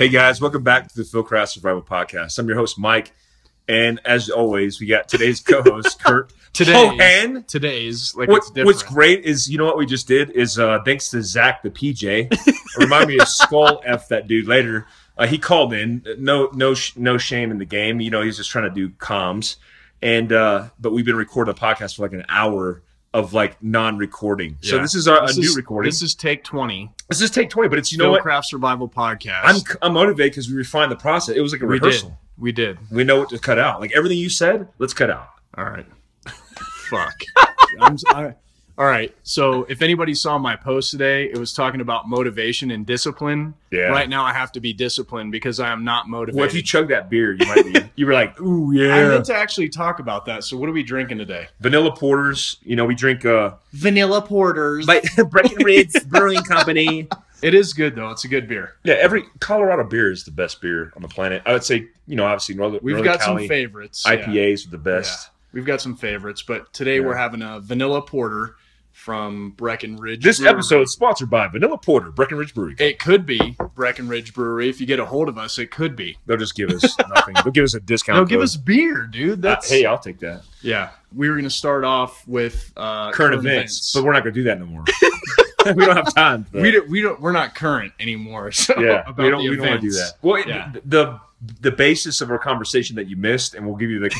Hey guys, welcome back to the Fieldcraft Survival Podcast. I'm your host Mike, and as always, we got today's co-host Kurt Today, Cohen. today's like What, what's great is you know what we just did is uh, thanks to Zach the PJ. remind me to skull f that dude later. Uh, he called in. No, no, no shame in the game. You know, he's just trying to do comms, and uh, but we've been recording a podcast for like an hour of like non-recording. So this is our, This a new is- recording. This is take twenty. This is take twenty, but it's you know what? Craft Survival Podcast. I'm I'm motivated because we refined the process. It was like a we rehearsal. did. We did. We know what to cut out. Like everything you said, let's cut out. All right. Fuck. I'm, I, all right. So if anybody saw my post today, it was talking about motivation and discipline. Yeah. Right now, I have to be disciplined because I am not motivated. Well, if you chug that beer, you might be. you were like, ooh yeah. I yeah. meant to actually talk about that. So what are we drinking today? Vanilla porters. You know, we drink uh Vanilla porters. by Breckenridge Brewing Company. it is good though. It's a good beer. Yeah, every Colorado beer is the best beer on the planet. I would say, you know, obviously Northern, We've Northern got Cali, some favorites. yeah. IPAs are the best. We've got some favorites, but today Yeah. we're having a vanilla porter from Breckenridge. This Brewery. episode is sponsored by Vanilla Porter, Breckenridge Brewery. It could be Breckenridge Brewery. If you get a hold of us, it could be. They'll just give us nothing. They'll give us a discount. No, give code. us beer, dude. Uh, hey, I'll take that. yeah. We were gonna start off with uh, Current, events, but we're not going to do that no more. we don't have time. We don't, we don't we're not current anymore. So yeah, about we don't, we don't want to do that. Well, Yeah. the the basis of our conversation that you missed, and we'll give you the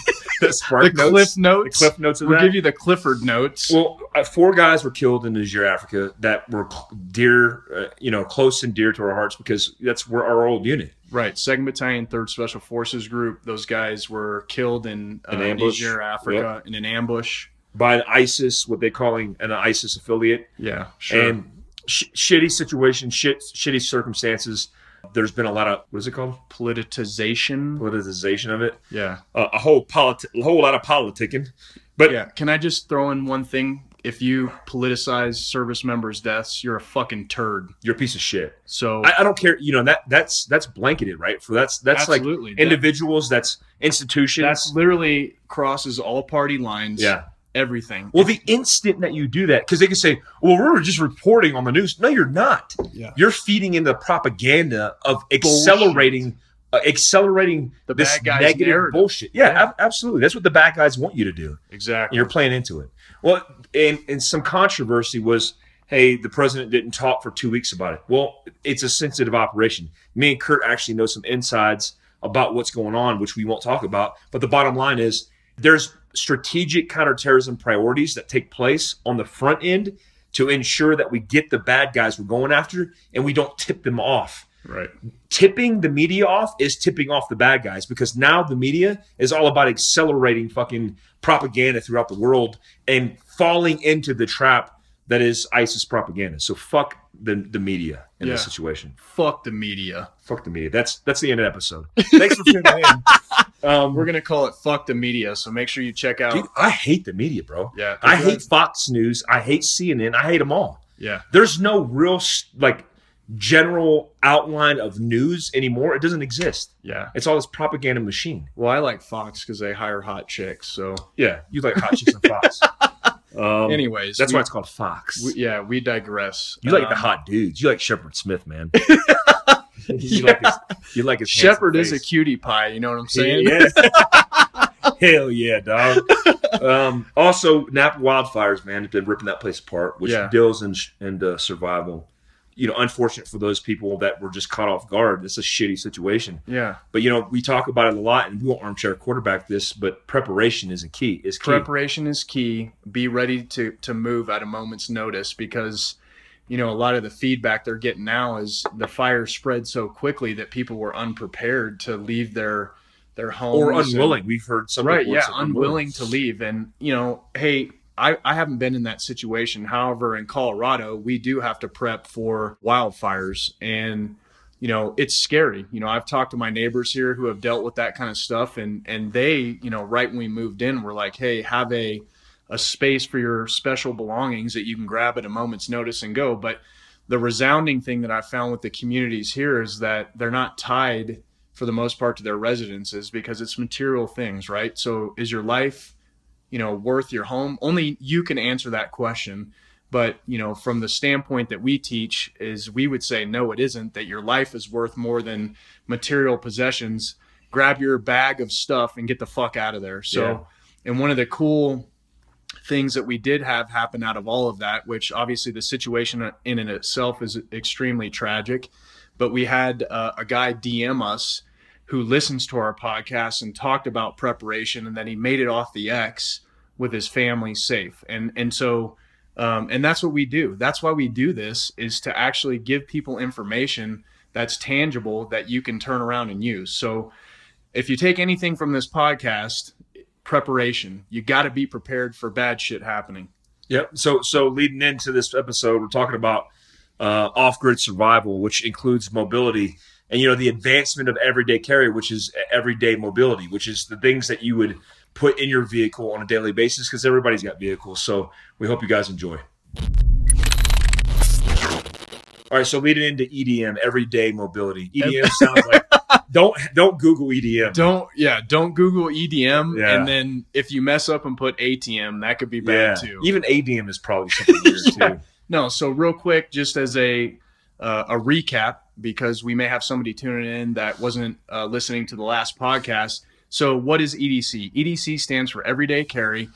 the spark The notes, cliff the notes. cliff notes of We'll that. give you the Clifford notes. well, uh, four guys were killed in Niger, Africa, that were dear, uh, you know, close and dear to our hearts because that's where our old unit. Right, Second Battalion, Third Special Forces Group. Those guys were killed in uh, An ambush. Niger, Africa, in an ambush. by an ISIS, what they calling an ISIS affiliate, Yeah, sure. and sh- shitty situation, shit, shitty circumstances. There's been a lot of what is it called politicization. politicization of it, Yeah. uh, a whole politi- a whole lot of politicking. But Yeah. Can I just throw in one thing? If you politicize service members' deaths, you're a fucking turd. you're a piece of shit. So I, I don't care. You know that that's that's blanketed, right? For that's that's absolutely, like individuals, that's institutions. that's literally crosses all party lines. yeah. Everything. Well, the instant that you do that, because they can say, "Well, we're just reporting on the news." No, you're not. Yeah. You're feeding into the propaganda of accelerating, uh, accelerating The this bad guys' negative narrative. bullshit. Yeah, Yeah. ab- absolutely. That's what the bad guys want you to do. Exactly. You're playing into it. Well, and and some controversy was, hey, the president didn't talk for two weeks about it. Well, it's a sensitive operation. Me and Kurt actually know some insides about what's going on, which we won't talk about. But the bottom line is, there's strategic counterterrorism priorities that take place on the front end to ensure that we get the bad guys we're going after and we don't tip them off right. tipping the media off is tipping off the bad guys because now the media is all about accelerating fucking propaganda throughout the world and falling into the trap that is ISIS propaganda. So fuck the the media in this situation. Fuck the media. Fuck the media. That's that's the end of the episode. Thanks for tuning in. Um, We're gonna call it "fuck the media." So make sure you check out. dude, I hate the media, bro. yeah. I hate Fox News. I hate CNN. I hate them all. Yeah. There's no real like general outline of news anymore. It doesn't exist. Yeah. It's all this propaganda machine. Well, I like Fox because they hire hot chicks. So, Yeah, you like hot chicks and Fox. Um, anyways, that's we, why it's called Fox. we- yeah, we digress. you like the Um, hot dudes. You like Shepard Smith, man. you, Yeah. like his, you like his Shepard is a cutie pie. You know what I'm saying? Hell yeah, dog. Um, also, Napa wildfires, man, have been ripping that place apart, which Yeah. deals in and uh, survival. You know, unfortunate for those people that were just caught off guard. It's a shitty situation. Yeah. But you know, we talk about it a lot, and we won't armchair quarterback this, but preparation is a key. Is key. Preparation is key. Be ready to to move at a moment's notice because you know a lot of the feedback they're getting now is the fire spread so quickly that people were unprepared to leave their their homes or and- unwilling. We've heard some right reports yeah of unwilling to leave. And you know hey I, I haven't been in that situation. However in colorado we do have to prep for wildfires. And you know it's scary. You know i've talked to my neighbors here who have dealt with that kind of stuff. And and they you know right when we moved in were like hey have a a space for your special belongings that you can grab at a moment's notice and go but the resounding thing that i found with the communities here is that they're not tied for the most part to their residences because it's material things, right? So is your life, you know, worth your home? Only you can answer that question. But you know, from the standpoint that we teach, is we would say no, it isn't. That your life is worth more than material possessions. Grab your bag of stuff and get the fuck out of there. So, Yeah. and one of the cool things that we did have happen out of all of that, which obviously the situation in and itself is extremely tragic, but we had uh, a guy DM us who listens to our podcast and talked about preparation, and then he made it off the X with his family safe, and and so. Um, and that's what we do. That's why we do this is to actually give people information that's tangible that you can turn around and use. So, if you take anything from this podcast, preparation. You got to be prepared for bad shit happening. Yep. So so leading into this episode, we're talking about uh, off-grid survival, which includes mobility, and you know the advancement of everyday carry, which is everyday mobility, which is the things that you would put in your vehicle on a daily basis because everybody's got vehicles. So we hope you guys enjoy. All right, so leading into EDM, everyday mobility. EDM sounds like don't don't Google EDM. Don't yeah, don't Google EDM Yeah. and then if you mess up and put ATM, that could be yeah, bad too. even ADM is probably something weird Yeah. too. No, so real quick, just as a uh, a recap, because we may have somebody tuning in that wasn't uh, listening to the last podcast. So, what is EDC? EDC stands for Everyday Carry.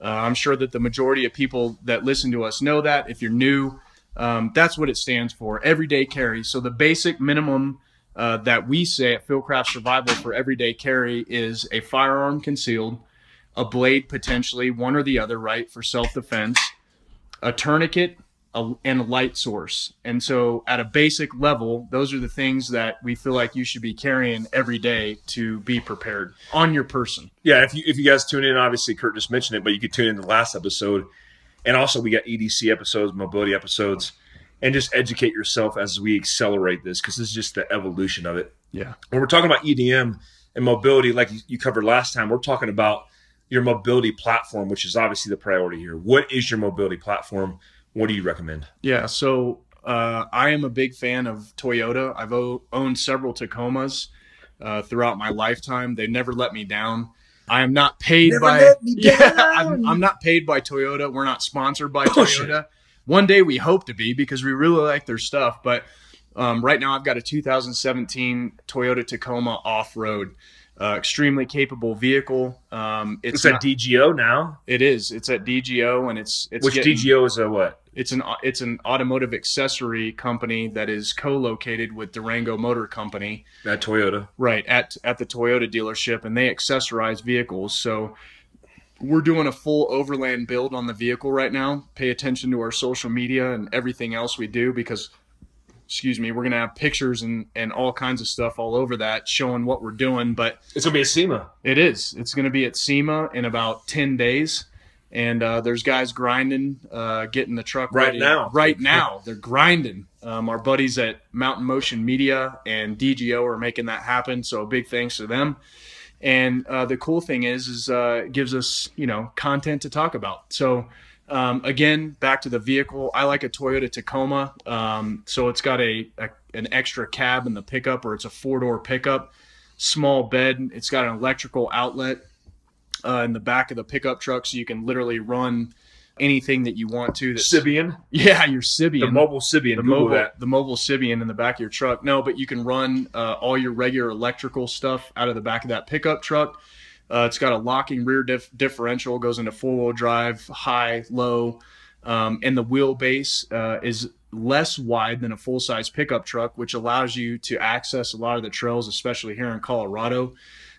Uh, I'm sure that the majority of people that listen to us know that. If you're new, um, that's what it stands for. Everyday Carry. So, the basic minimum uh, that we say at Fieldcraft Survival for everyday carry is a firearm concealed, a blade potentially, one or the other, right, for self defense, a tourniquet, a, and a light source. And so, at a basic level, those are the things that we feel like you should be carrying every day to be prepared on your person. Yeah, if you if you guys tune in, obviously Kurt just mentioned it, but you could tune in the last episode, and also we got EDC episodes, mobility episodes, and just educate yourself as we accelerate this because this is just the evolution of it. Yeah. When we're talking about EDM and mobility, like you- you covered last time, we're talking about your mobility platform, which is obviously the priority here. What is your mobility platform? What do you recommend? Yeah, so uh, I am a big fan of Toyota. I've o- owned several Tacomas uh, throughout my lifetime. They've never let me down. I am not paid Never by. let me Yeah, down. I'm, I'm not paid by Toyota. We're not sponsored by Bullshit. Toyota. One day we hope to be because we really like their stuff. But um, right now I've got a 2017 Toyota Tacoma off road. Uh, extremely capable vehicle. Um, It's, it's at DGO now. it is. It's at DGO, and it's it's Which getting- DGO is a what? it's an it's an automotive accessory company that is co-located with Durango Motor Company, At Toyota. right at at the Toyota dealership, and they accessorize vehicles. So we're doing a full overland build on the vehicle right now. Pay attention to our social media and everything else we do because, excuse me, we're gonna have pictures and and all kinds of stuff all over that showing what we're doing. But It's gonna be a SEMA. it is. It's going to be at SEMA in about 10 days. And uh, there's guys grinding, uh, getting the truck Right ready. now. Right now. They're grinding. Um, our buddies at Mountain Motion Media and DGO are making that happen. So a big thanks to them. And uh, the cool thing is, is uh, gives us, you know, content to talk about. So um, again, back to the vehicle. I like a Toyota Tacoma. Um, so it's got a, a an extra cab in the pickup, or it's a four door pickup small bed. It's got an electrical outlet uh, in the back of the pickup truck, so you can literally run anything that you want to. That's, Sibian. yeah, your Sibian, The mobile Sibian. the Google mobile, that. the mobile Sibian in the back of your truck. No, but you can run uh, all your regular electrical stuff out of the back of that pickup truck. Uh, it's got a locking rear diff- differential, goes into four wheel drive, high, low, um, and the wheelbase uh, is less wide than a full size pickup truck, which allows you to access a lot of the trails, especially here in Colorado.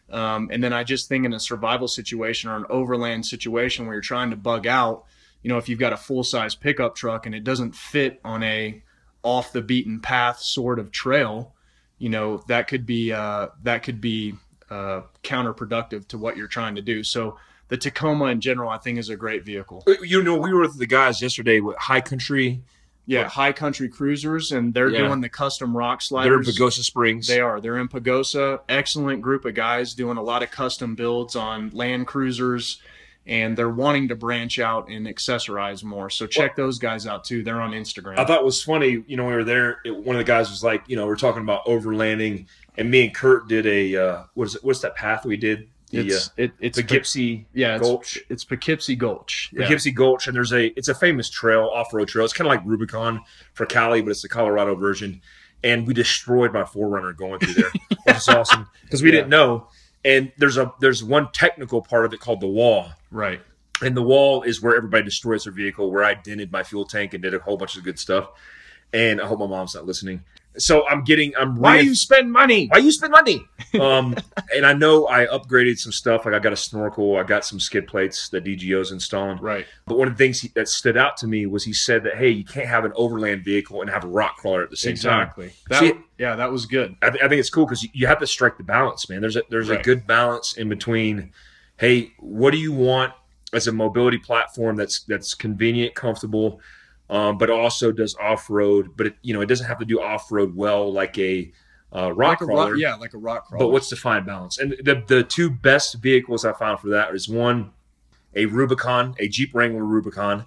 Um, and then I just think in a survival situation or an overland situation where you're trying to bug out, you know, if you've got a full size pickup truck and it doesn't fit on a off the beaten path sort of trail, you know, that could be uh, that could be uh, counterproductive to what you're trying to do. So the Tacoma in general, I think, is a great vehicle. You know, we were with the guys yesterday with High Country. Yeah, high country cruisers, and they're Yeah. doing the custom rock sliders. They're in. Pagosa Springs. They are. They're in Pagosa. Excellent group of guys doing a lot of custom builds on Land Cruisers, and they're wanting to branch out and accessorize more. So check those guys out too. They're on Instagram. I thought it was funny, you know, we were there, it, one of the guys was like, you know, we're talking about overlanding, and me and Kurt did a, uh, what is it, what's that path we did? the uh, It's it, it's Poughkeepsie, yeah, it's, Gulch. It's Poughkeepsie Gulch. Yeah. Poughkeepsie Gulch, and there's a it's a famous trail, off road trail. It's kind of like Rubicon for Cali, but it's the Colorado version. And we destroyed my 4Runner going through there, which is awesome because we Yeah. didn't know. And there's a there's one technical part of it called the wall, Right. and the wall is where everybody destroys their vehicle. Where I dented my fuel tank and did a whole bunch of good stuff. And I hope my mom's not listening. So I'm getting I'm Why rein- you spend money? why you spend money? Um, and I know I upgraded some stuff. Like I got a snorkel, I got some skid plates that DGO's installing. Right. But one of the things he, that stood out to me was he said that hey, you can't have an overland vehicle and have a rock crawler at the same time. Exactly. Yeah, that was good. I, th- I think it's cool because you, you have to strike the balance, man. There's a there's Right. a good balance in between. Hey, what do you want as a mobility platform that's that's convenient, comfortable, um, but also does off road. But it, you know, it doesn't have to do off road well like a uh, rock like a crawler. rock, yeah, like a rock crawler. But what's the fine balance? And the the two best vehicles I found for that is one, a Rubicon, a Jeep Wrangler Rubicon,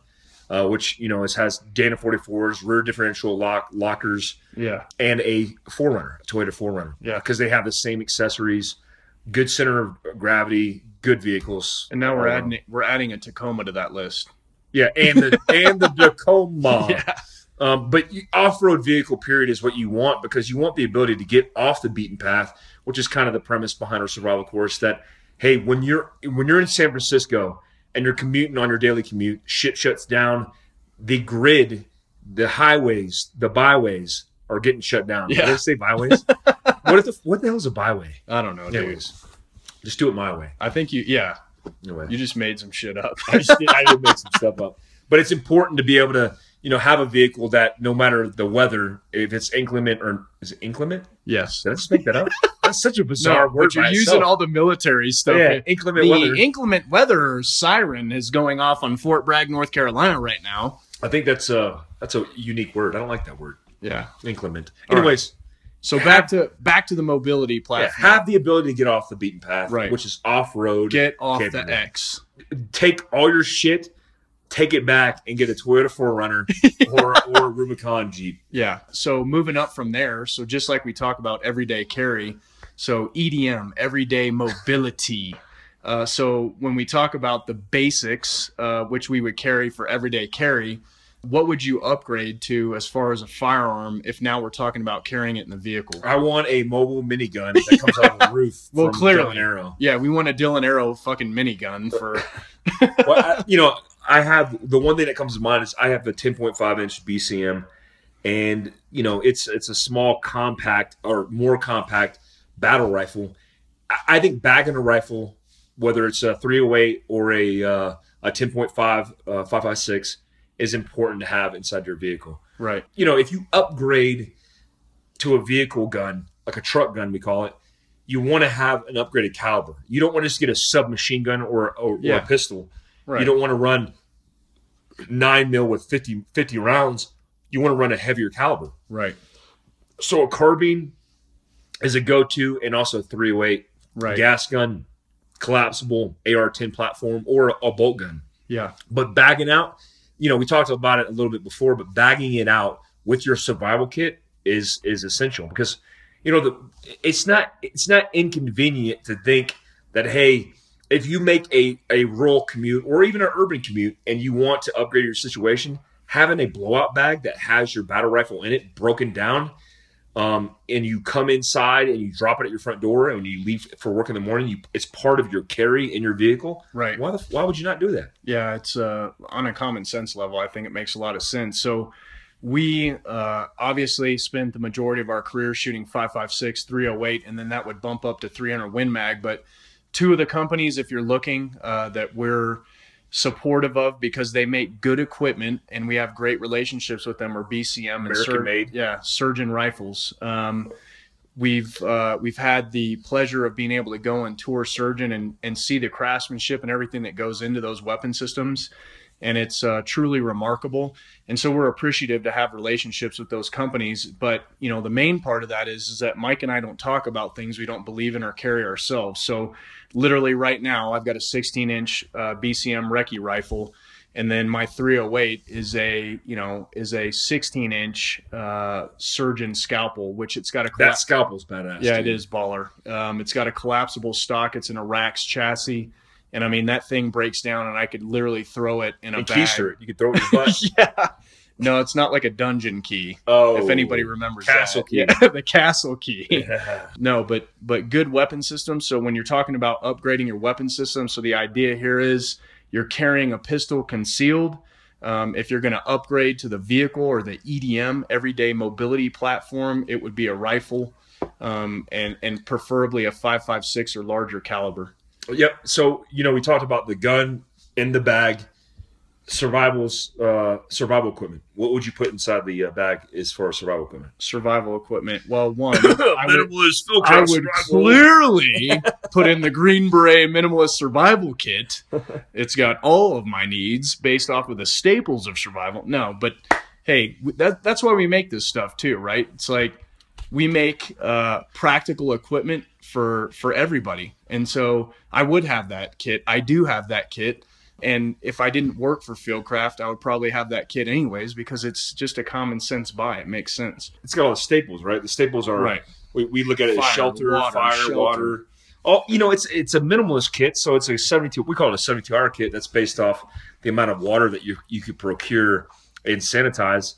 uh, which you know is, has Dana 44s, rear differential lock lockers, yeah, and a 4Runner, a Toyota 4Runner. Yeah. because they have the same accessories, good center of gravity, good vehicles. and now we're Um, adding we're adding a Tacoma to that list. Yeah, and the and the Tacoma. Yeah. Um, but off-road vehicle period is what you want because you want the ability to get off the beaten path, which is kind of the premise behind our survival course. That hey, when you're when you're in San Francisco and you're commuting on your daily commute, shit shuts down. The grid, the highways, the byways are getting shut down. Yeah. Did I say byways? what if the what the hell is a byway? I don't know, dude. Anyways, just do it my way. I think you yeah, You just made some shit up. I just did, I did make some stuff up. But it's important to be able to, you know, have a vehicle that no matter the weather, if it's inclement or is it inclement? yes. Did I just make that up? That's such a bizarre No, word. but you're using itself. all the military stuff. yeah, inclement the weather. inclement weather siren is going off on Fort Bragg, North Carolina right now. I think that's a that's a unique word. I don't like that word. Yeah. Inclement. Anyways, So back to back to the mobility yeah, platform. have the ability to get off the beaten path, Right. which is off road. Get off capable. the X. Take all your shit, take it back, and get a Toyota 4Runner or or a Rubicon Jeep. Yeah. So moving up from there, so just like we talk about everyday carry, so EDM, everyday mobility. Uh, so when we talk about the basics, uh, which we would carry for everyday carry, what would you upgrade to as far as a firearm if now we're talking about carrying it in the vehicle? I want a mobile minigun that comes out of the roof. Well, clearly. Dillon Aero. Yeah, we want a Dillon Aero fucking minigun for well, I, you know, I have the one thing that comes to mind is I have the 10.5 inch BCM, and you know, it's it's a small, compact or more compact battle rifle. I, I think bagging a rifle, whether it's a 308 or a uh, a 10.5 uh, 556, is important to have inside your vehicle. right. You know, if you upgrade to a vehicle gun, like a truck gun, we call it. You want to have an upgraded caliber. You don't want to just get a submachine gun or, or, or a pistol. Right. You don't want to run nine mil with 50, 50 rounds. You want to run a heavier caliber. right. So a carbine is a go-to, and also 308 Right. gas gun, collapsible AR-10 platform, or a, a bolt gun. Yeah. But bagging out, you know, we talked about it a little bit before, but bagging it out with your survival kit is is essential because you know the it's not it's not inconvenient to think that hey if you make a a rural commute or even an urban commute and you want to upgrade your situation having a blowout bag that has your battle rifle in it broken down um, and you come inside and you drop it at your front door and when you leave for work in the morning you it's part of your carry in your vehicle Right. why the, why would you not do that Yeah, it's uh, on a common sense level. I think it makes a lot of sense. So, we uh, obviously spent the majority of our career shooting 556, 308, and then that would bump up to 300 Win Mag. But two of the companies, if you're looking, uh, that we're supportive of because they make good equipment and we have great relationships with them or BCM and American made. Yeah, Surgeon Rifles. Um, we've uh, we've had the pleasure of being able to go and tour surgeon and, and see the craftsmanship and everything that goes into those weapon systems and it's uh, truly remarkable and so we're appreciative to have relationships with those companies but you know the main part of that is is that mike and i don't talk about things we don't believe in or carry ourselves so literally right now i've got a 16 inch uh, bcm recce rifle and then my 308 is a you know is a 16 inch uh, surgeon scalpel, which it's got a That scalpel's badass. yeah, dude. it is baller. Um, it's got a collapsible stock. It's an Arax chassis, and I mean that thing breaks down, and I could literally throw it in a And bag. keister it. You could throw it in your butt. yeah. No, it's not like a dungeon key. oh, If anybody remembers Castle that. key. Yeah, the castle key. Yeah. No, but but good weapon systems. So when you're talking about upgrading your weapon system, so the idea here is you're carrying a pistol concealed. Um, if you're going to upgrade to the vehicle or the EDM everyday mobility platform, it would be a rifle, um, and and preferably a 5.56 or larger caliber. Yep. So you know, we talked about the gun in the bag, survivals, uh, survival equipment. What would you put inside the uh, bag as far as survival equipment? Survival equipment. Well, one, I would, Minimalist I would clearly put in the Green Beret Minimalist Survival Kit. It's got all of my needs based off of the staples of survival. No, but hey, that, that's why we make this stuff too, right? It's like we make uh, practical equipment for for everybody, and so I would have that kit. I do have that kit. And if I didn't work for Fieldcraft, I would probably have that kit anyways because it's just a common sense buy. It makes sense. It's got all the staples, right? The staples are Right. We, we look at it as shelter, water, fire, shelter. water. Oh, you know, it's it's a minimalist kit, so it's a seventy-two. We call it a seventy-two hour kit. That's based off the amount of water that you you could procure and sanitize.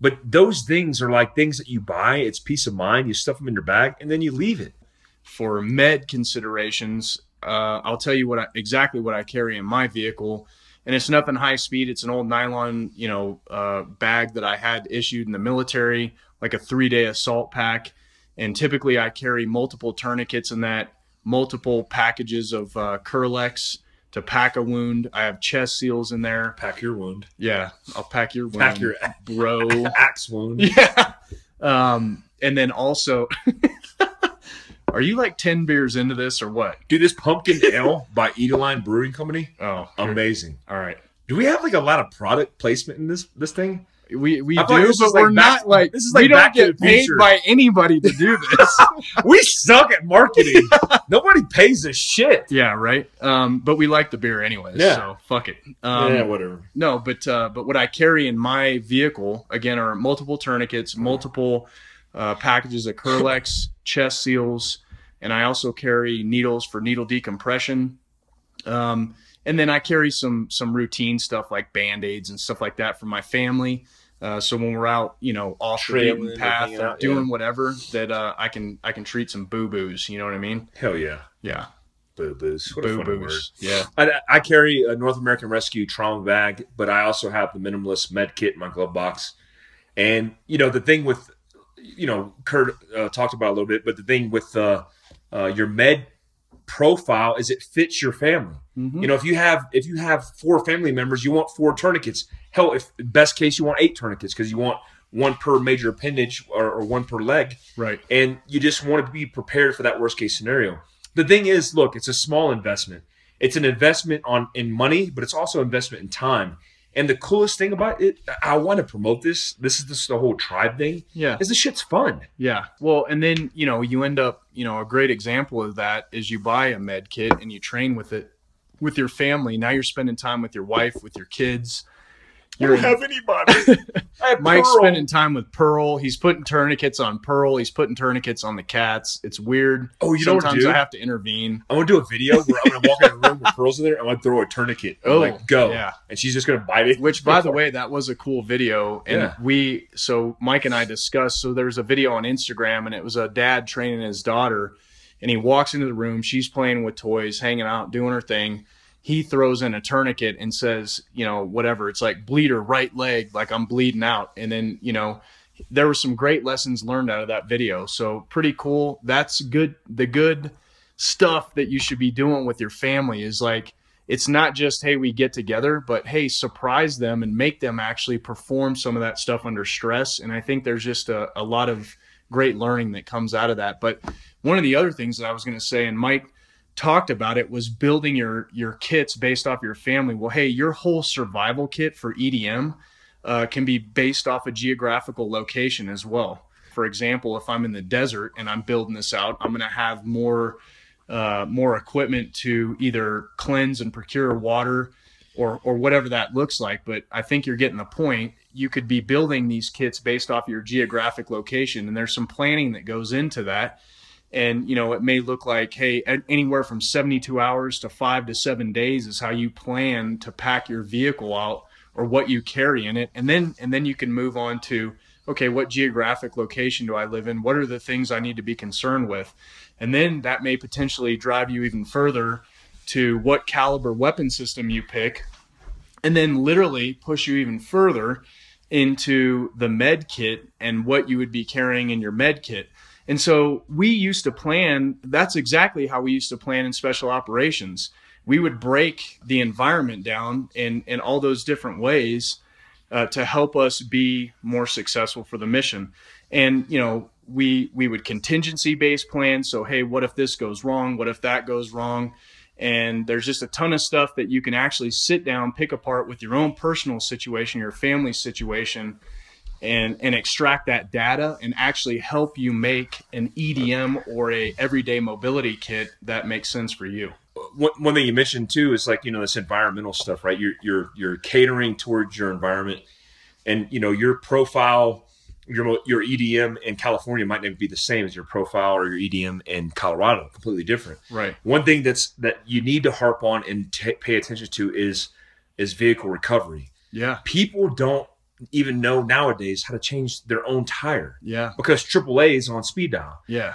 But those things are like things that you buy. It's peace of mind. You stuff them in your bag, and then you leave it. for med considerations, uh, I'll tell you what I, exactly what I carry in my vehicle, and it's nothing high speed. It's an old nylon, you know, uh, bag that I had issued in the military, like a three day assault pack. And typically, I carry multiple tourniquets in that, multiple packages of uh, Kerlix to pack a wound. I have chest seals in there. Pack your wound. Yeah, I'll pack your wound, Pack your bro. axe wound. Yeah. Um, and then also, are you like 10 beers into this or what? Dude, this pumpkin ale by Edeline Brewing Company, Oh, amazing. all right. Do we have like a lot of product placement in this this thing? We we like do, but like we're back- not like this is we like don't get paid Future. by anybody to do this. We suck at marketing. Nobody pays a shit. yeah, right. Um, but we like the beer anyways, Yeah. so fuck it. Um, yeah, whatever. No, but uh, but what I carry in my vehicle again are multiple tourniquets, multiple uh, packages of Kerlix, chest seals, and I also carry needles for needle decompression. Um, and then I carry some some routine stuff like band aids and stuff like that for my family. Uh, so when we're out, you know, off the beaten path, or out, doing yeah. whatever, that uh, I can I can treat some boo boos. You know what I mean? Hell yeah. Yeah, Boo boos. Boo boos. Yeah, I, I carry a North American Rescue trauma bag, but I also have the minimalist med kit in my glove box. And you know the thing with, you know, Kurt uh, talked about a little bit, but the thing with uh, uh, your med profile is it fits your family. Mhm. You know, if you have if you have four family members, you want four tourniquets. Hell, if best case you want eight tourniquets because you want one per major appendage or, or one per leg right. and you just want to be prepared for that worst case scenario. The thing is, look, it's a small investment. It's an investment on in money, but it's also investment in time. And the coolest thing about it, I want to promote this. This is just the whole tribe thing. Yeah. Is this shit's fun? Yeah. Well, and then, you know, you end up, you know, a great example of that is you buy a med kit and you train with it with your family. Now you're spending time with your wife, with your kids. You're anybody. I have Mike's Pearl. spending time with Pearl. He's putting tourniquets on Pearl. He's putting tourniquets on the cats. It's weird. Oh, you know what Sometimes? I have to intervene. I'm gonna do a video where I'm gonna walk in a room with pearls in there. I'm gonna throw a tourniquet. Oh, like go, yeah. and she's just gonna bite it. Which, by the way, that was a cool video. And Yeah. we, so Mike and I discussed. So there's a video on Instagram, and it was a dad training his daughter. And he walks into the room. She's playing with toys, hanging out, doing her thing. He throws in a tourniquet and says, you know, whatever. It's like bleeder, right leg, like I'm bleeding out. And then, you know, there were some great lessons learned out of that video. So pretty cool. That's good. The good stuff that you should be doing with your family is like it's not just hey we get together but hey surprise them and make them actually perform some of that stuff under stress and i think there's just a, a lot of great learning that comes out of that but one of the other things that i was going to say and mike talked about it was building your your kits based off your family well hey your whole survival kit for edm uh, can be based off a geographical location as well for example if i'm in the desert and i'm building this out i'm going to have more uh, more equipment to either cleanse and procure water or or whatever that looks like. But I think you're getting the point. You could be building these kits based off your geographic location, and there's some planning that goes into that. And you know, it may look like, hey, anywhere from 72 hours to five to seven days is how you plan to pack your vehicle out or what you carry in it, and then and then you can move on to okay, what geographic location do I live in? What are the things I need to be concerned with? And then that may potentially drive you even further to what caliber weapon system you pick, and then literally push you even further into the med kit and what you would be carrying in your med kit. And so we used to plan, that's exactly how we used to plan in special operations. We would break the environment down in, in all those different ways uh, to help us be more successful for the mission. And, you know, we we would contingency based plan. So hey, what if this goes wrong? What if that goes wrong? And there's just a ton of stuff that you can actually sit down, pick apart with your own personal situation, your family situation, and and extract that data and actually help you make an EDM or a everyday mobility kit that makes sense for you. One, one thing you mentioned too is like you know this environmental stuff, right? You're you're you're catering towards your environment, and you know your profile your your EDM in California might not be the same as your profile or your EDM in Colorado. Completely different. Right. One thing that's that you need to harp on and t- pay attention to is is vehicle recovery. Yeah. People don't even know nowadays how to change their own tire. Yeah. Because AAA is on speed dial. Yeah.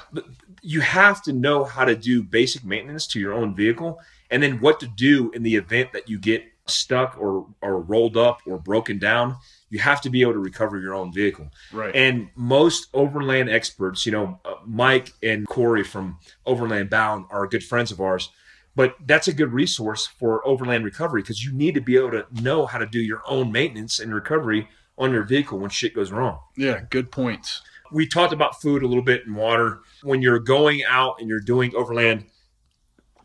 You have to know how to do basic maintenance to your own vehicle and then what to do in the event that you get stuck or or rolled up or broken down you have to be able to recover your own vehicle. Right. And most overland experts, you know, uh, Mike and Corey from Overland Bound are good friends of ours. But that's a good resource for overland recovery because you need to be able to know how to do your own maintenance and recovery on your vehicle when shit goes wrong. Yeah, good points. We talked about food a little bit and water. When you're going out and you're doing overland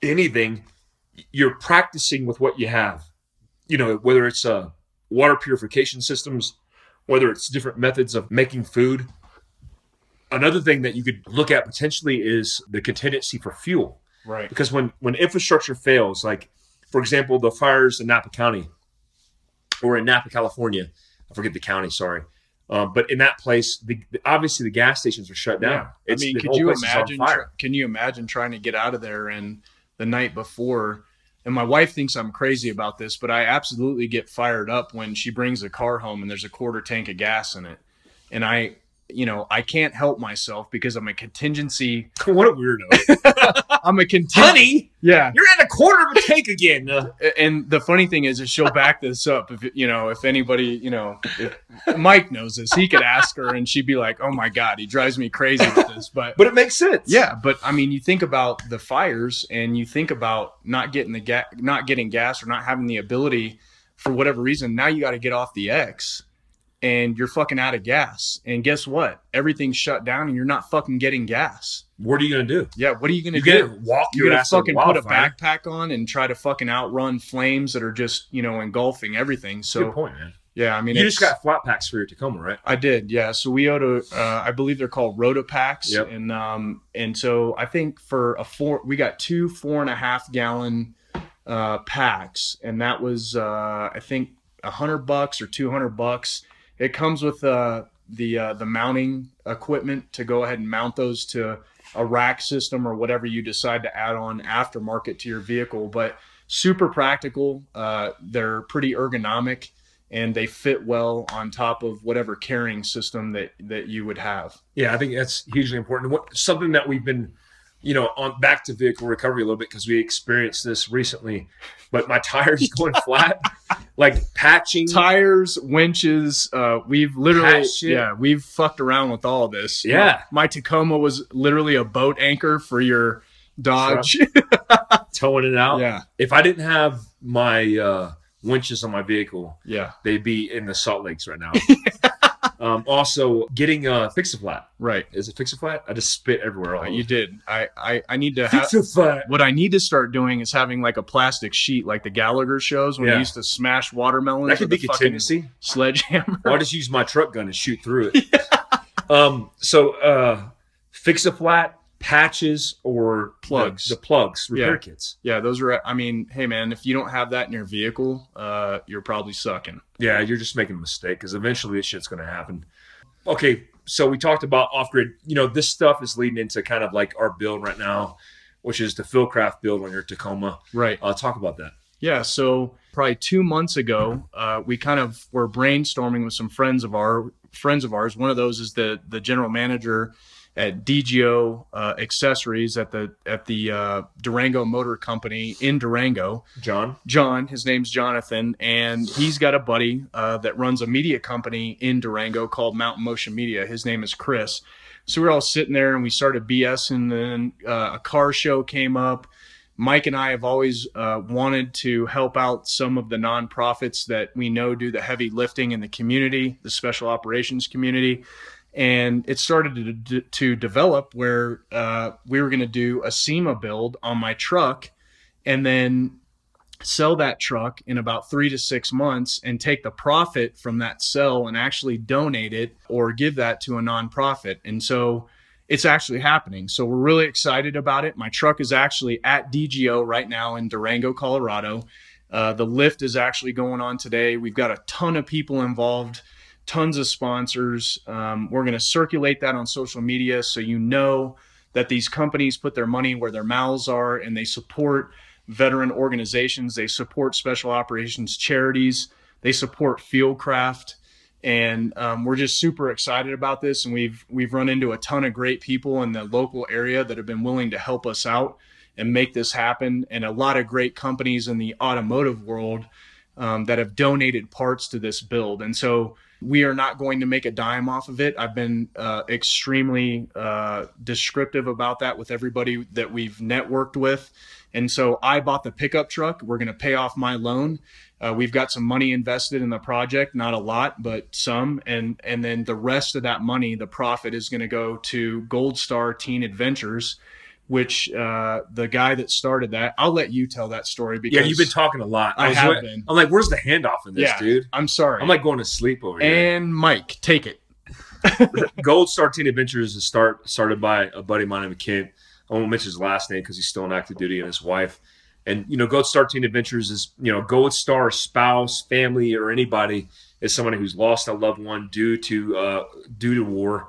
anything, you're practicing with what you have. You know, whether it's a water purification systems, whether it's different methods of making food. Another thing that you could look at potentially is the contingency for fuel. Right. Because when when infrastructure fails, like for example, the fires in Napa County or in Napa, California, I forget the county, sorry. Um, but in that place, the, obviously the gas stations are shut down. Yeah. I mean, could you imagine? can you imagine trying to get out of there and the night before and my wife thinks I'm crazy about this, but I absolutely get fired up when she brings a car home and there's a quarter tank of gas in it. And I, you know, I can't help myself because I'm a contingency. what a weirdo. I'm a contingency. Honey, yeah, you're at a quarter of a tank again. and the funny thing is, is she'll back this up. If you know, if anybody, you know, if Mike knows this, he could ask her, and she'd be like, "Oh my god, he drives me crazy with this." But but it makes sense. Yeah, but I mean, you think about the fires, and you think about not getting the gas, not getting gas, or not having the ability for whatever reason. Now you got to get off the X and you're fucking out of gas. And guess what? Everything's shut down and you're not fucking getting gas. What are you gonna do? Yeah, what are you gonna you do? Walk you're gonna fucking put a backpack on and try to fucking outrun flames that are just, you know, engulfing everything. So Good point, man. Yeah, I mean, you just got flat packs for your Tacoma, right? I did, yeah. So we owe to, uh, I believe they're called RotopaX, yep. and um, and so I think for a four, we got two four and a half gallon uh, packs, and that was uh, I think a hundred bucks or two hundred bucks it comes with uh, the uh, the mounting equipment to go ahead and mount those to a rack system or whatever you decide to add on aftermarket to your vehicle. But super practical. Uh, they're pretty ergonomic and they fit well on top of whatever carrying system that that you would have. Yeah, I think that's hugely important. What something that we've been you know, on back to vehicle recovery a little bit because we experienced this recently. But my tires going flat, like patching tires, winches. Uh, we've literally, yeah, we've fucked around with all this. Yeah, my, my Tacoma was literally a boat anchor for your Dodge, towing it out. Yeah, if I didn't have my uh, winches on my vehicle, yeah, they'd be in the Salt Lakes right now. Um, also, getting a fix a flat. Right. Is it fix a flat? I just spit everywhere. Uh, you did. I, I, I need to fix a flat. What I need to start doing is having like a plastic sheet, like the Gallagher shows when yeah. used to smash watermelons. That could be contingency. Sledgehammer. Or I just use my truck gun and shoot through it. yeah. Um. So, uh, fix a flat patches or the- Plugs. the, plugs, repair Yeah. kits. Yeah, those are. I mean, hey man, if you don't have that in your vehicle, uh, you're probably sucking. Yeah, you're just making a mistake because eventually this shit's going to happen. Okay, so we talked about off grid. You know, this stuff is leading into kind of like our build right now, which is the Fieldcraft build on your Tacoma. Right. Uh, talk about that. Yeah, so probably two months ago, uh, we kind of were brainstorming with some friends of our friends of ours. One of those is the the general manager at DGO uh, Accessories at the at the uh, Durango Motor Company in Durango. John. John, his name's Jonathan, and he's got a buddy uh, that runs a media company in Durango called Mountain Motion Media. His name is Chris. So we're all sitting there and we started BS, and then uh, a car show came up. Mike and I have always uh, wanted to help out some of the nonprofits that we know do the heavy lifting in the community, the special operations community. And it started to, to develop where uh, we were going to do a SEMA build on my truck and then sell that truck in about three to six months and take the profit from that sell and actually donate it or give that to a nonprofit. And so it's actually happening. So we're really excited about it. My truck is actually at DGO right now in Durango, Colorado. Uh, the lift is actually going on today. We've got a ton of people involved, tons of sponsors. Um, we're going to circulate that on social media so you know that these companies put their money where their mouths are and they support veteran organizations, they support special operations charities, they support Fieldcraft. And um, we're just super excited about this and we've we've run into a ton of great people in the local area that have been willing to help us out and make this happen. And a lot of great companies in the automotive world um, that have donated parts to this build. And so we are not going to make a dime off of it. I've been uh, extremely uh, descriptive about that with everybody that we've networked with. And so i bought the pickup truck. We're going to pay off my loan. Uh, we've got some money invested in the project, not a lot, but some, and and then the rest of that money, the profit is going to go to Gold Star Teen Adventures, which uh, the guy that started that. I'll let you tell that story because Yeah, you've been talking a lot. I was have wa- been. I'm like, where's the handoff in this, Yeah. dude? I'm sorry. I'm like going to sleep over here. and Mike, take it. Gold Star Teen Adventures is start started by a buddy of mine named Kent. I won't mention his last name because he's still in active duty and his wife. And you know, Gold Star Teen Adventures is you know, Gold Star spouse, family, or anybody is somebody who's lost a loved one due to uh, due to war,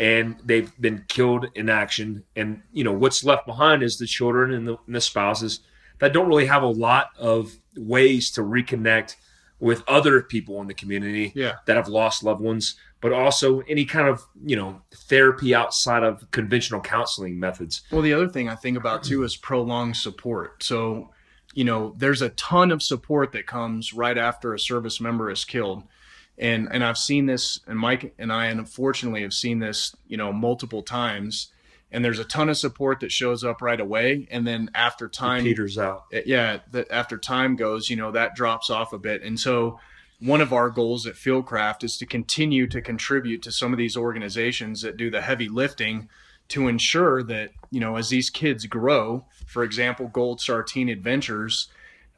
and they've been killed in action. And you know, what's left behind is the children and the, and the spouses that don't really have a lot of ways to reconnect with other people in the community Yeah. that have lost loved ones, but also any kind of you know therapy outside of conventional counseling methods. Well, the other thing I think about too is prolonged support. So, you know, there's a ton of support that comes right after a service member is killed. And and I've seen this and Mike and I unfortunately have seen this, you know, multiple times. And there's a ton of support that shows up right away and then after time it Peters out. yeah, that after time goes, you know, that drops off a bit. And so one of our goals at Fieldcraft is to continue to contribute to some of these organizations that do the heavy lifting to ensure that, you know, as these kids grow, for example, Gold Star Teen Adventures,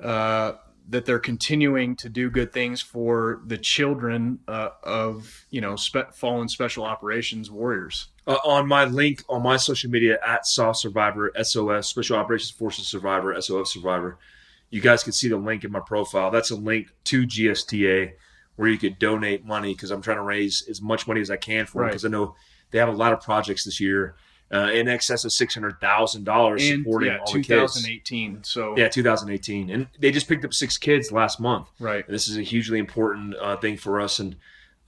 uh, that they're continuing to do good things for the children uh, of, you know, spe- fallen special operations warriors. Uh, on my link on my social media at Soft Survivor SOS Special Operations Forces Survivor SOF Survivor, you guys can see the link in my profile. That's a link to GSTA where you could donate money because I'm trying to raise as much money as I can for them Right. because I know they have a lot of projects this year uh, in excess of six hundred thousand dollars supporting yeah, all the kids. 2018. So, Yeah, 2018, and they just picked up six kids last month. right. And this is a hugely important uh, thing for us. And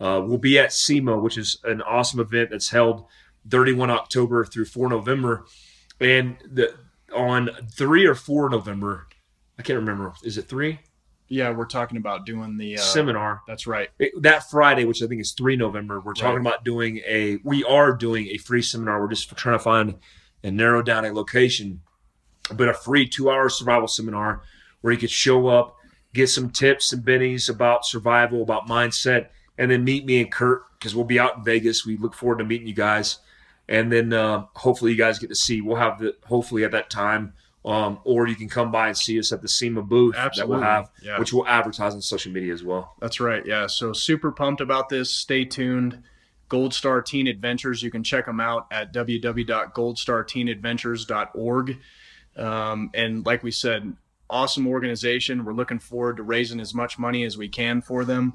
uh, we'll be at SEMA, which is an awesome event that's held 31 October through 4 November. And the, on 3 or 4 November, I can't remember. Is it 3? Yeah, we're talking about doing the uh, Seminar. That's right. It- that Friday, which I think is 3 November, we're talking Right. about doing a, we are doing a free seminar. We're just trying to find and narrow down a location, but a free two hour survival seminar where you could show up, get some tips and bennies about survival, about mindset, and then meet me and Kurt because we'll be out in Vegas. We look forward to meeting you guys. And then uh, hopefully you guys get to see. We'll have the hopefully at that time, um, or you can come by and see us at the SEMA booth that we'll have, Yeah. which we'll advertise on social media as well. That's right. Yeah. So super pumped about this. Stay tuned. Gold Star Teen Adventures. You can check them out at www.goldstarteenadventures.org. Um, and like we said, awesome organization. We're looking forward to raising as much money as we can for them.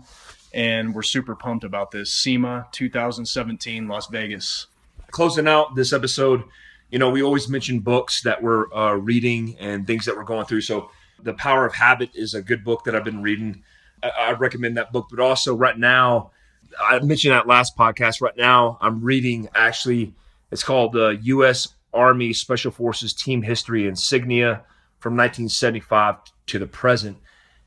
And we're super pumped about this SEMA 2017 Las Vegas. Closing out this episode, you know, we always mention books that we're uh, reading and things that we're going through. So, The Power of Habit is a good book that I've been reading. I, I recommend that book. But also, right now, I mentioned that last podcast. Right now, I'm reading actually, it's called the uh, U.S. Army Special Forces Team History Insignia from 1975 to the present.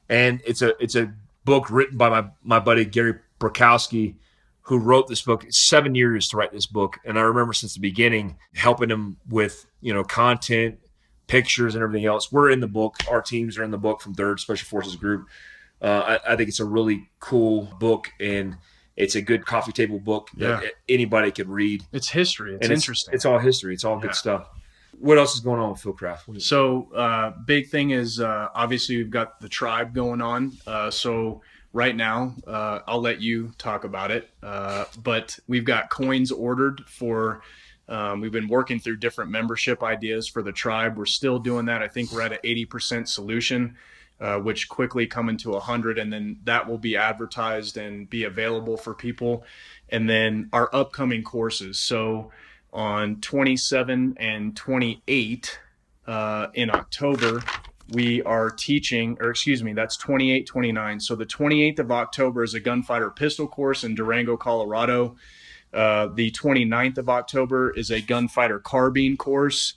And it's a it's a book written by my, my buddy Gary Brokowski, who wrote this book. seven years to write this book. And I remember since the beginning helping him with, you know, content, pictures, and everything else. We're in the book. Our teams are in the book from Third Special Forces Group. Uh, I, I think it's a really cool book and it's a good coffee table book Yeah. that anybody could read. It's history. It's And interesting. It's all history. It's all good stuff. What else is going on with Fieldcraft? What is- So, uh, big thing is uh, obviously we've got the tribe going on. Uh, so, right now, uh, I'll let you talk about it. Uh, but we've got coins ordered for. Um, we've been working through different membership ideas for the tribe. We're still doing that. I think we're at an 80% solution, uh, which quickly come into 100, and then that will be advertised and be available for people. And then our upcoming courses. So, on 27 and 28 uh, in October, we are teaching, or excuse me, that's 28, 29. So the 28th of October is a gunfighter pistol course in Durango, Colorado. Uh, the 29th of October is a gunfighter carbine course,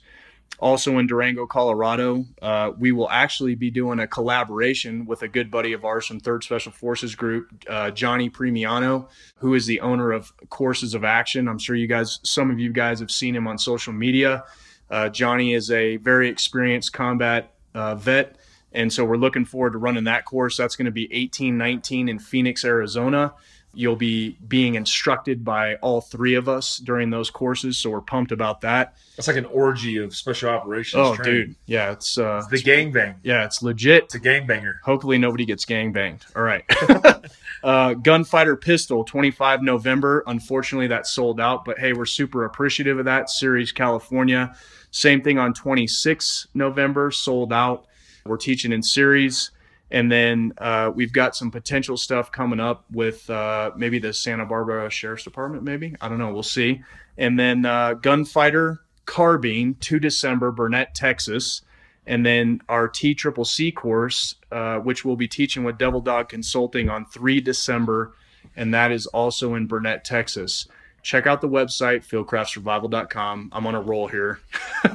also in Durango, Colorado. Uh, we will actually be doing a collaboration with a good buddy of ours from Third Special Forces Group, uh, Johnny Premiano, who is the owner of Courses of Action. I'm sure you guys, some of you guys, have seen him on social media. Uh, Johnny is a very experienced combat uh, vet. And so we're looking forward to running that course. That's going to be 1819 in Phoenix, Arizona. You'll be being instructed by all three of us during those courses. So we're pumped about that. It's like an orgy of special operations. Oh, training. dude. Yeah, it's, uh, It's the gangbang. yeah, it's legit. It's a gangbanger. Hopefully nobody gets gang banged. All right. uh, Gunfighter Pistol, 25 November. Unfortunately, that sold out, but hey, we're super appreciative of that. Ceres California. Same thing on 26 November, sold out. We're teaching in Ceres. And then uh, we've got some potential stuff coming up with uh, maybe the Santa Barbara Sheriff's Department, maybe. I don't know. We'll see. And then uh, Gunfighter Carbine, 2 December, Burnet, Texas and then our T Triple C course, uh, which we'll be teaching with Devil Dog Consulting on 3 December, and that is also in Burnet, Texas. Check out the website, fieldcraftsurvival.com. I'm on a roll here.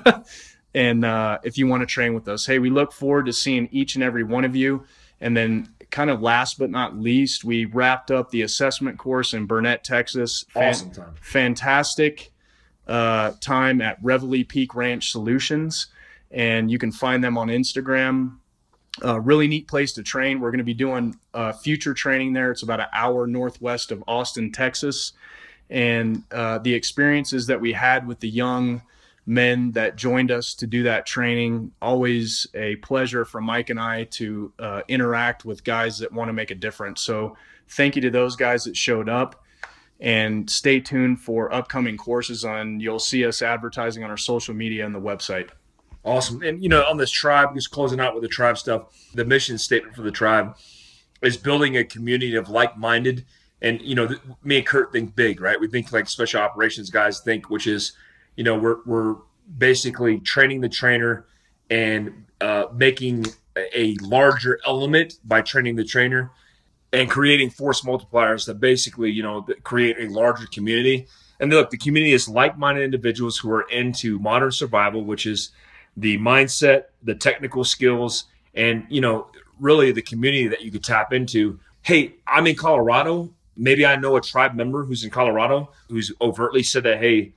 and uh, if you want to train with us, hey, we look forward to seeing each and every one of you. And then, kind of last but not least, we wrapped up the assessment course in Burnet, Texas. Fan- Awesome time. fantastic uh, time at Reveille Peak Ranch Solutions, and you can find them on Instagram. Uh, really neat place to train. We're going to be doing uh, future training there. It's about an hour northwest of Austin, Texas, and uh, the experiences that we had with the young men that joined us to do that training always a pleasure for mike and i to uh, interact with guys that want to make a difference so thank you to those guys that showed up and stay tuned for upcoming courses on you'll see us advertising on our social media and the website Awesome. And you know, on this tribe, just closing out with the tribe stuff, the mission statement for the tribe is building a community of like-minded. And you know, me and Kurt think big, right? We think like special operations guys think, which is, you know, we're we're basically training the trainer and uh, making a larger element by training the trainer and creating force multipliers that basically, you know, create a larger community. And look, the community is like-minded individuals who are into modern survival, which is the mindset, the technical skills, and you know, really the community that you could tap into. Hey, I'm in Colorado. Maybe I know a tribe member who's in Colorado who's overtly said that, hey,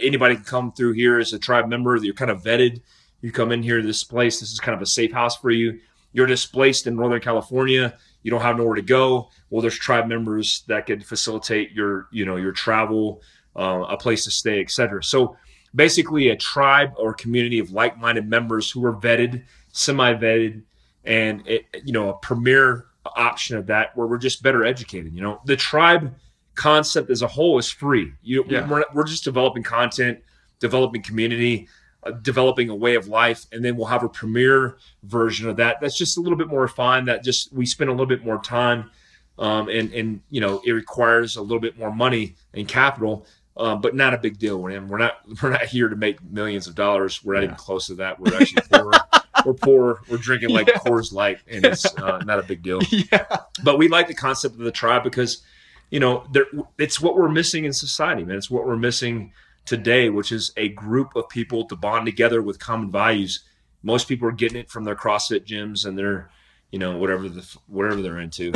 anybody can come through here as a tribe member. You're kind of vetted. You come in here this place. This is kind of a safe house for you. You're displaced in Northern California. You don't have nowhere to go. Well, there's tribe members that could facilitate your, you know, your travel, uh, a place to stay, etc. So basically a tribe or community of like-minded members who are vetted, semi-vetted, and it, you know a premier option of that where we're just better educated. You know, the tribe concept as a whole is free. You, Yeah. we're, we're just developing content, developing community, uh, developing a way of life, and then we'll have a premiere version of that. That's just a little bit more refined. That just we spend a little bit more time, um, and and you know it requires a little bit more money and capital. Um, but not a big deal. We're, we're not we're not here to make millions of dollars. We're not Yeah. even close to that. We're actually poor. we're poor. We're drinking like Yeah. Coors Light, and it's uh, not a big deal yeah. but we like the concept of the tribe because you know there, it's what we're missing in society man it's what we're missing today which is a group of people to bond together with common values most people are getting it from their crossfit gyms and their you know whatever the whatever they're into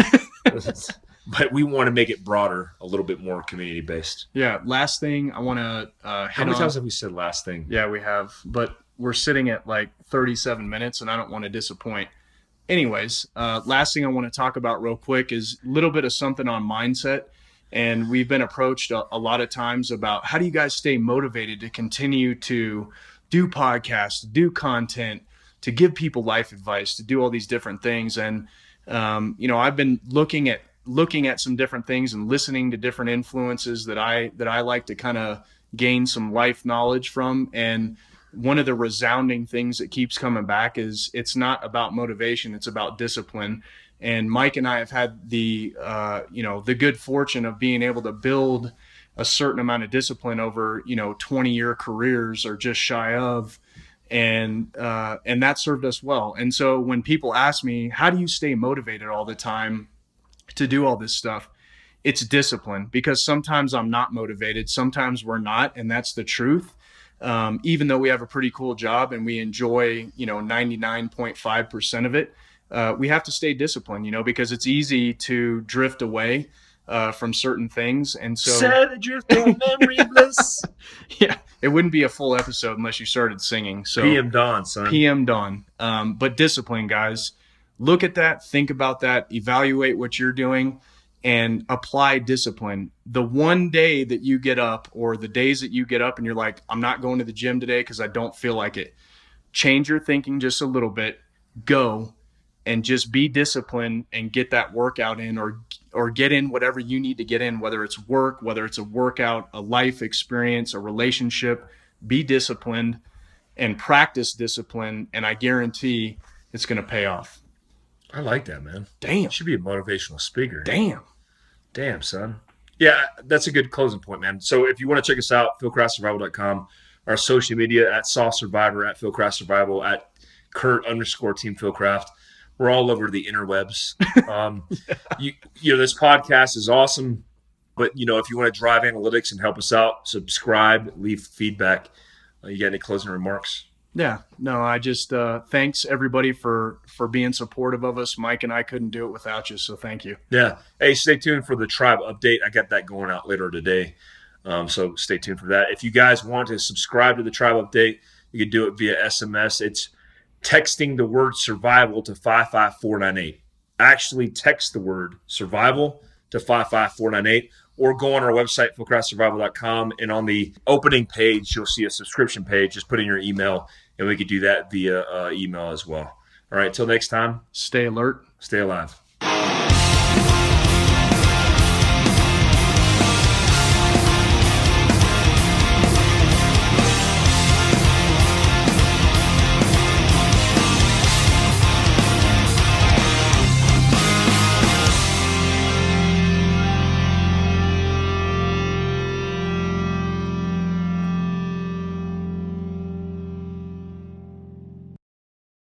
but we want to make it broader a little bit more community based Yeah. Last thing I want to uh, how many on. times have we said last thing Yeah, we have, but we're sitting at like 37 minutes, and I don't want to disappoint. Anyways, uh, last thing I want to talk about real quick is a little bit of something on mindset. And we've been approached a, a lot of times about how do you guys stay motivated to continue to do podcasts, do content, to give people life advice, to do all these different things. And um, you know, I've been looking at looking at some different things and listening to different influences that I that I like to kind of gain some life knowledge from. And one of the resounding things that keeps coming back is it's not about motivation; it's about discipline. And Mike and I have had the uh, you know the good fortune of being able to build a certain amount of discipline over you know 20 year careers or just shy of and uh, and that served us well and so when people ask me how do you stay motivated all the time to do all this stuff it's discipline because sometimes i'm not motivated sometimes we're not and that's the truth um, even though we have a pretty cool job and we enjoy you know 99.5% of it uh, we have to stay disciplined you know because it's easy to drift away uh, from certain things and so Set adrift on memory bliss. yeah it wouldn't be a full episode unless you started singing so PM Dawn, son. PM done. Um, but discipline, guys. Look at that, think about that, evaluate what you're doing, and apply discipline. The one day that you get up, or the days that you get up and you're like, I'm not going to the gym today because I don't feel like it, change your thinking just a little bit. Go and just be disciplined and get that workout in or or get in whatever you need to get in whether it's work whether it's a workout a life experience a relationship be disciplined and practice discipline and i guarantee it's going to pay off I like that, man. damn You should be a motivational speaker. damn Damn, son. Yeah, that's a good closing point, man. So if you want to check us out, fieldcraftsurvival.com, our social media at Soft Survivor, at Fieldcraft Survival, at Kurt underscore Team Fieldcraft. We're all over the interwebs. Um, you, you know, this podcast is awesome, but you know, if you want to drive analytics and help us out, subscribe, leave feedback. Uh, you got any closing remarks? Yeah no i just uh thanks everybody for for being supportive of us mike and i couldn't do it without you so thank you Yeah. Hey, stay tuned for the tribe update. I got that going out later today. Um, so stay tuned for that. If you guys want to subscribe to the tribe update, you can do it via SMS. It's texting the word survival to 55498. Actually, text the word survival to 55498 or go on our website, fieldcraftsurvival.com. And on the opening page, you'll see a subscription page. Just put in your email, and we could do that via uh, email as well. All right, till next time. Stay alert. Stay alive.